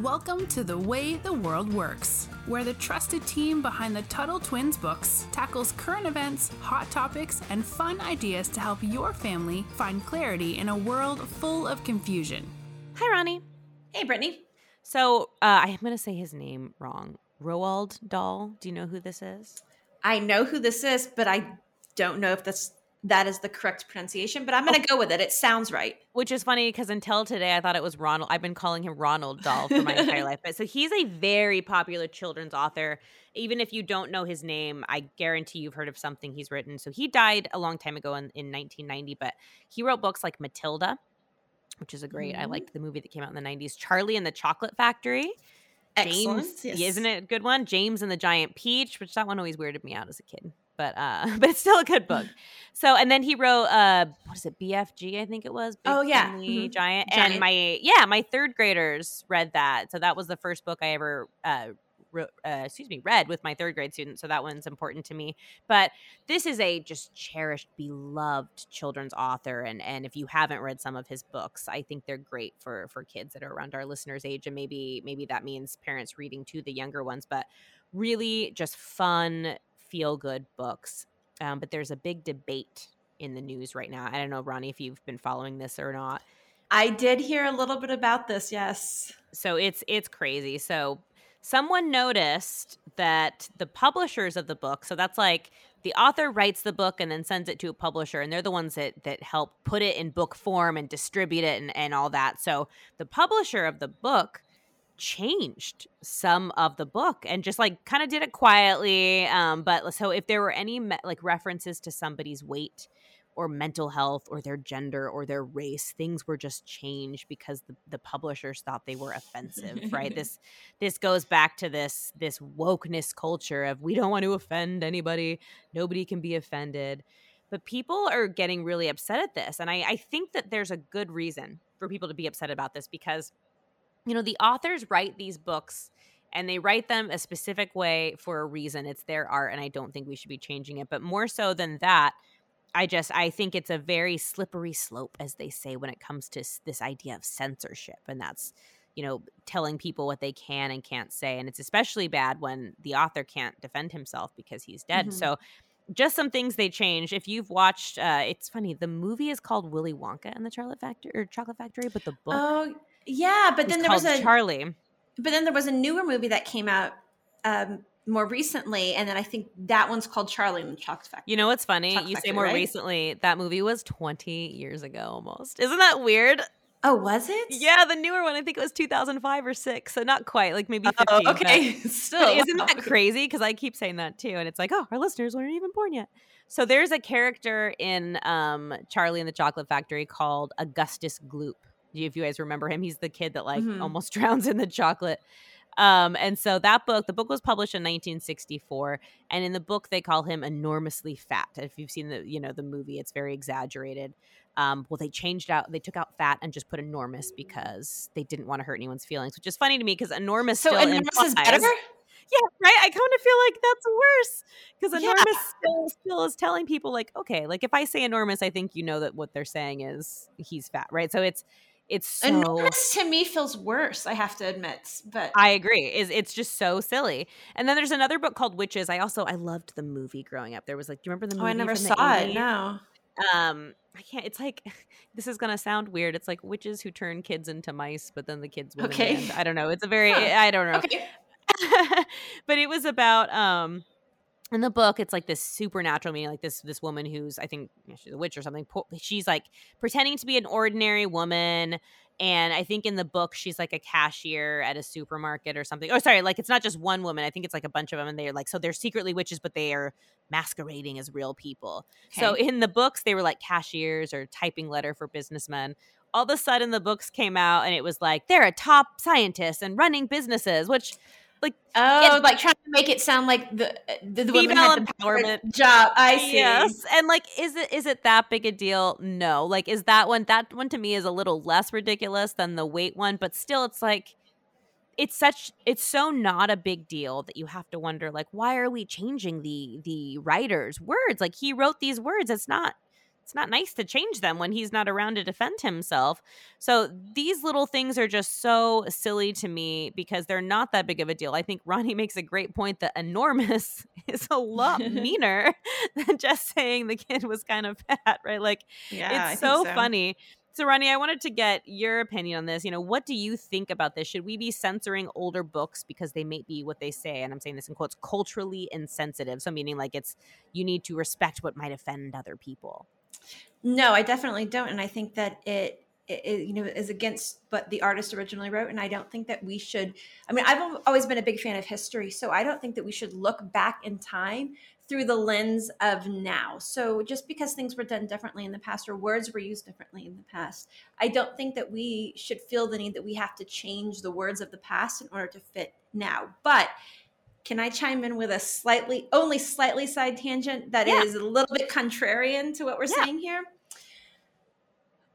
Welcome to The Way the World Works, where the trusted team behind the Tuttle Twins books tackles current events, hot topics, and fun ideas to help your family find clarity in a world full of confusion. Hi, Ronnie. Hey, Brittany. So uh, I'm going to say his name wrong. Roald Dahl. Do you know who this is? I know who this is, but I don't know if that's that is the correct pronunciation, but I'm going to go with it. It sounds right. Which is funny because until today, I thought it was Ronald. I've been calling him Ronald Dahl for my entire life. But so he's a very popular children's author. Even if you don't know his name, I guarantee you've heard of something he's written. So he died a long time ago in, in 1990, but he wrote books like Matilda, which is a great. Mm-hmm. I liked the movie that came out in the 90s. Charlie and the Chocolate Factory. Excellent. James, yes. isn't it a good one? James and the Giant Peach, which that one always weirded me out as a kid but uh but it's still a good book. So and then he wrote uh what is it bfg i think it was Big oh yeah. Mm-hmm. giant. giant. and my yeah my third graders read that. So that was the first book i ever uh, uh, excuse me read with my third grade students. So that one's important to me. But this is a just cherished beloved children's author. And and if you haven't read some of his books i think they're great for for kids that are around our listeners age. And maybe maybe that means parents reading to the younger ones. But really just fun feel good books. Um, but there's a big debate in the news right now. I don't know, Ronnie, if you've been following this or not. I did hear a little bit about this, yes. So it's it's crazy. So someone noticed that the publishers of the book, so that's like the author writes the book and then sends it to a publisher and they're the ones that that help put it in book form and distribute it and, and all that. So the publisher of the book changed some of the book and just like kind of did it quietly um but so if there were any me- like references to somebody's weight or mental health or their gender or their race things were just changed because the, the publishers thought they were offensive right? This this goes back to this this wokeness culture of we don't want to offend anybody. Nobody can be offended. But people are getting really upset at this and I, I think that there's a good reason for people to be upset about this because you know, the authors write these books and they write them a specific way for a reason. It's their art, and I don't think we should be changing it. But more so than that, I just I think it's a very slippery slope, as they say, when it comes to this idea of censorship, and that's you know telling people what they can and can't say, and it's especially bad when the author can't defend himself because he's dead. Mm-hmm. So just some things they changed. If you've watched, uh, it's funny. The movie is called Willy Wonka and the Chocolate Factory or Chocolate Factory, but the book. Oh yeah, but then there was a Charlie. But then there was a newer movie that came out um, more recently, and then I think that one's called Charlie and the Chocolate Factory. You know what's funny? Chocolate you Factory, say more right? recently. That movie was twenty years ago, almost. Isn't that weird? Oh, was it? Yeah, the newer one. I think it was 2005 or six. So not quite, like maybe 15. Oh, okay, but, still, but isn't that crazy? Because I keep saying that too, and it's like, oh, our listeners weren't even born yet. So there's a character in um, Charlie and the Chocolate Factory called Augustus Gloop if you guys remember him, he's the kid that like mm-hmm. almost drowns in the chocolate. Um, and so that book, the book was published in 1964, and in the book they call him enormously fat. If you've seen the, you know, the movie, it's very exaggerated. Um, well, they changed out, they took out fat and just put enormous because they didn't want to hurt anyone's feelings, which is funny to me because enormous. So enormous implies, is better. Yeah, right. I kind of feel like that's worse because enormous yeah. still, still is telling people like, okay, like if I say enormous, I think you know that what they're saying is he's fat, right? So it's it's so enormous to me feels worse i have to admit but i agree is it's just so silly and then there's another book called witches i also i loved the movie growing up there was like do you remember the movie oh i never saw it no um i can't it's like this is gonna sound weird it's like witches who turn kids into mice but then the kids win okay i don't know it's a very huh. i don't know okay. but it was about um in the book it's like this supernatural meaning like this this woman who's i think you know, she's a witch or something she's like pretending to be an ordinary woman and i think in the book she's like a cashier at a supermarket or something. Oh sorry like it's not just one woman i think it's like a bunch of them and they're like so they're secretly witches but they are masquerading as real people. Okay. so in the books they were like cashiers or typing letter for businessmen. All of a sudden the books came out and it was like they're a top scientist and running businesses which like oh, like trying to make it sound like the the, the women had the empowerment job. I see. Yes, and like, is it is it that big a deal? No. Like, is that one that one to me is a little less ridiculous than the weight one, but still, it's like it's such it's so not a big deal that you have to wonder like why are we changing the the writer's words like he wrote these words it's not it's not nice to change them when he's not around to defend himself. So these little things are just so silly to me because they're not that big of a deal. I think Ronnie makes a great point that enormous is a lot meaner than just saying the kid was kind of fat, right? Like Yeah, it's so, so. funny. So, Ronnie, I wanted to get your opinion on this. You know, what do you think about this? Should we be censoring older books because they may be what they say, and I'm saying this in quotes, culturally insensitive? So, meaning like it's you need to respect what might offend other people. No, I definitely don't, and I think that it, it, you know is against what the artist originally wrote, and I don't think that we should. I mean, I've always been a big fan of history, so I don't think that we should look back in time through the lens of now. So just because things were done differently in the past or words were used differently in the past, I don't think that we should feel the need that we have to change the words of the past in order to fit now. But can I chime in with a slightly, only slightly side tangent that is Yeah. a little bit contrarian to what we're Yeah. saying here?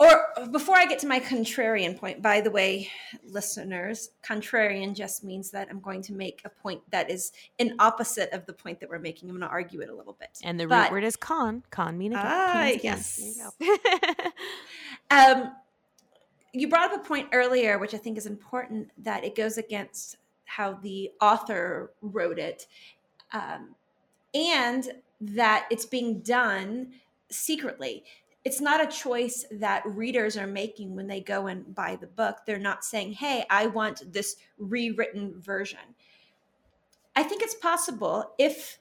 Or before I get to my contrarian point, by the way, listeners, contrarian just means that I'm going to make a point that is an opposite of the point that we're making. I'm going to argue it a little bit. And the root word is con. Con meaning Ah, yes. You. Um, you brought up a point earlier, which I think is important, that it goes against how the author wrote it, um, and that it's being done secretly. It's not a choice that readers are making when they go and buy the book. They're not saying, hey, I want this rewritten version. I think it's possible if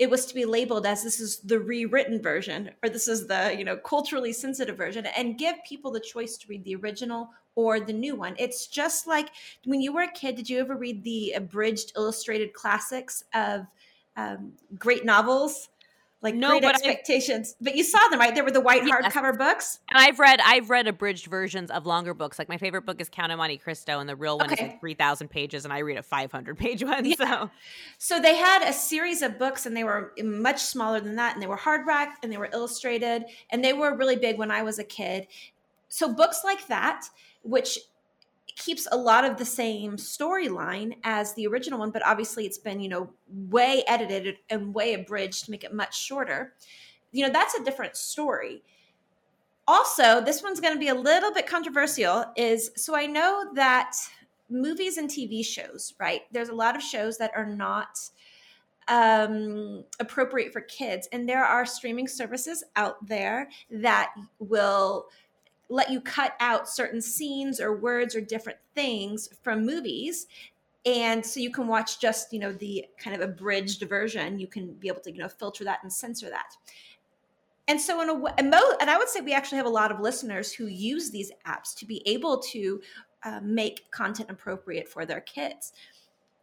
it was to be labeled as this is the rewritten version or this is the you know culturally sensitive version and give people the choice to read the original or the new one it's just like when you were a kid did you ever read the abridged illustrated classics of um, great novels like No, great but I- expectations but you saw them right there were the white Yes. hardcover books And I've read I've read abridged versions of longer books. Like my favorite book is Count of Monte Cristo, and the real one is like three thousand pages, and I read a five hundred page one. Yeah. So So they had a series of books, and they were much smaller than that, and they were hardback and they were illustrated, and they were really big when I was a kid. So books like that, which keeps a lot of the same storyline as the original one, but obviously it's been you know way edited and way abridged to make it much shorter. You know that's a different story. Also, this one's going to be a little bit controversial. Is so I know that movies and TV shows, right? There's a lot of shows that are not um, appropriate for kids, and there are streaming services out there that will let you cut out certain scenes or words or different things from movies. And so you can watch just you know the kind of abridged version. You can be able to you know filter that and censor that. And so in a way and, i would say we actually have a lot of listeners who use these apps to be able to uh, make content appropriate for their kids.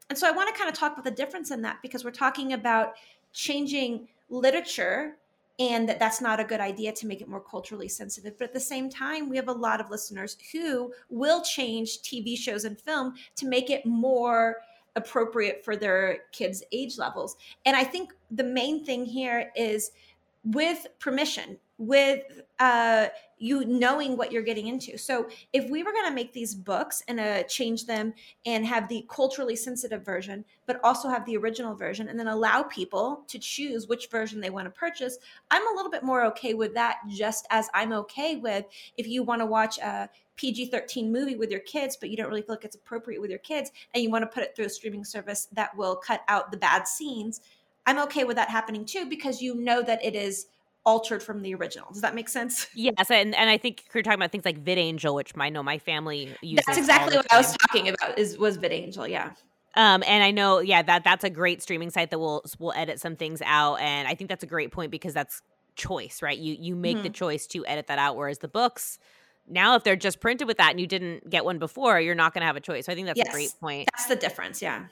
And so i want to kind of talk about the difference in that because we're talking about changing literature and that that's not a good idea to make it more culturally sensitive. But at the same time we have a lot of listeners who will change tv shows and film to make it more appropriate for their kids age levels. And i think the main thing here is with permission with uh, you knowing what you're getting into. So if we were going to make these books and uh, change them and have the culturally sensitive version but also have the original version and then allow people to choose which version they want to purchase i'm a little bit more okay with that just as i'm okay with if you want to watch a PG-13 movie with your kids but you don't really feel like it's appropriate with your kids and you want to put it through a streaming service that will cut out the bad scenes i'm okay with that happening too because you know that it is altered from the original does that make sense yes, and and I think you're talking about things like VidAngel, which I know my family uses. that's exactly what i was talking about is was vidangel yeah Um, and I know, yeah, that that's a great streaming site that will will edit some things out, and I think that's a great point because that's choice, right? You you make the choice to edit that out, whereas the books now, if they're just printed with that and you didn't get one before, you're not going to have a choice. So I think that's a great point. that's the difference yeah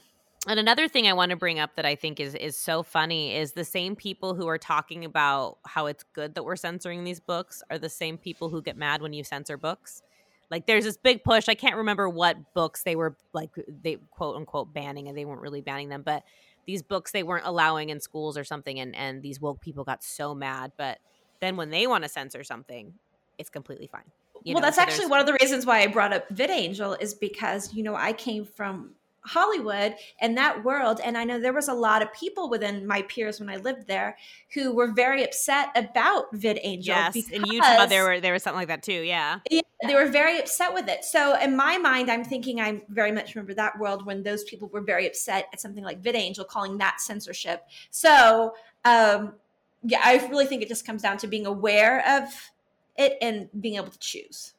And another thing I want to bring up that I think is is so funny is the same people who are talking about how it's good that we're censoring these books are the same people who get mad when you censor books. Like there's this big push. I can't remember what books they were like they quote unquote banning and they weren't really banning them, but these books they weren't allowing in schools or something and and these woke people got so mad, but then when they want to censor something, it's completely fine. You well, know, that's so actually one of the reasons why I brought up VidAngel is because you know I came from Hollywood and that world. And I know there was a lot of people within my peers when I lived there who were very upset about VidAngel. Yes, in Utah there were there was something like that too. Yeah. yeah, they were very upset with it. So in my mind, I'm thinking I very much remember that world when those people were very upset at something like VidAngel, calling that censorship. So um, yeah, I really think it just comes down to being aware of it and being able to choose.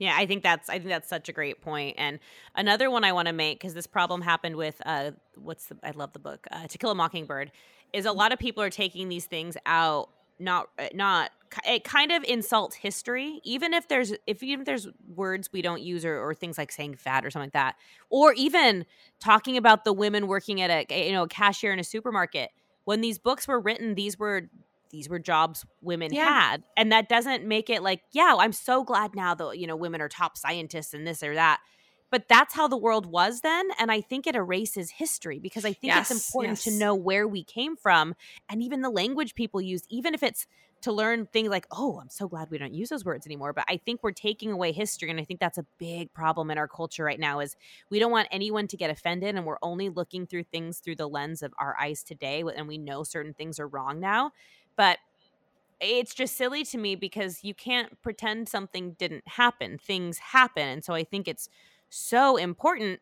Yeah, I think that's I think that's such a great point. And another one I want to make because this problem happened with uh, what's the I love the book uh, To Kill a Mockingbird is a mm-hmm. lot of people are taking these things out not uh, not it kind of insults history even if there's if even if there's words we don't use or, or things like saying fat or something like that or even talking about the women working at a you know a cashier in a supermarket when these books were written these were these were jobs women yeah. had and that doesn't make it like yeah i'm so glad now that you know women are top scientists and this or that but that's how the world was then and i think it erases history because i think yes, it's important yes. to know where we came from and even the language people use even if it's to learn things like oh i'm so glad we don't use those words anymore but i think we're taking away history and i think that's a big problem in our culture right now is we don't want anyone to get offended and we're only looking through things through the lens of our eyes today and we know certain things are wrong now but it's just silly to me because you can't pretend something didn't happen. Things happen. And so I think it's so important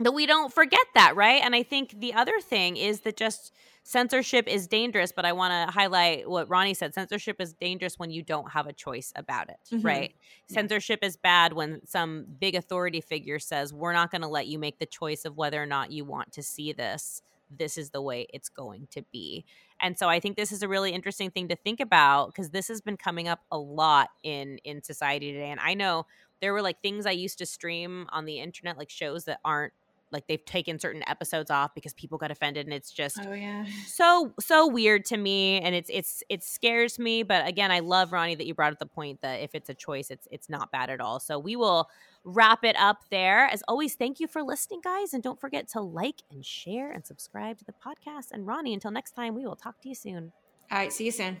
that we don't forget that, right? And I think the other thing is that just censorship is dangerous, but I want to highlight what Ronnie said. Censorship is dangerous when you don't have a choice about it, mm-hmm. right? Yeah. Censorship is bad when some big authority figure says, We're not going to let you make the choice of whether or not you want to see this. This is the way it's going to be. And so I think this is a really interesting thing to think about because this has been coming up a lot in in society today. And I know there were like things I used to stream on the internet, like shows that aren't like they've taken certain episodes off because people got offended and it's just oh yeah. so so weird to me and it's it's it scares me but again i love ronnie that you brought up the point that if it's a choice it's it's not bad at all. So we will wrap it up there. As always thank you for listening guys and don't forget to like and share and subscribe to the podcast. And ronnie until next time we will talk to you soon. All right see you soon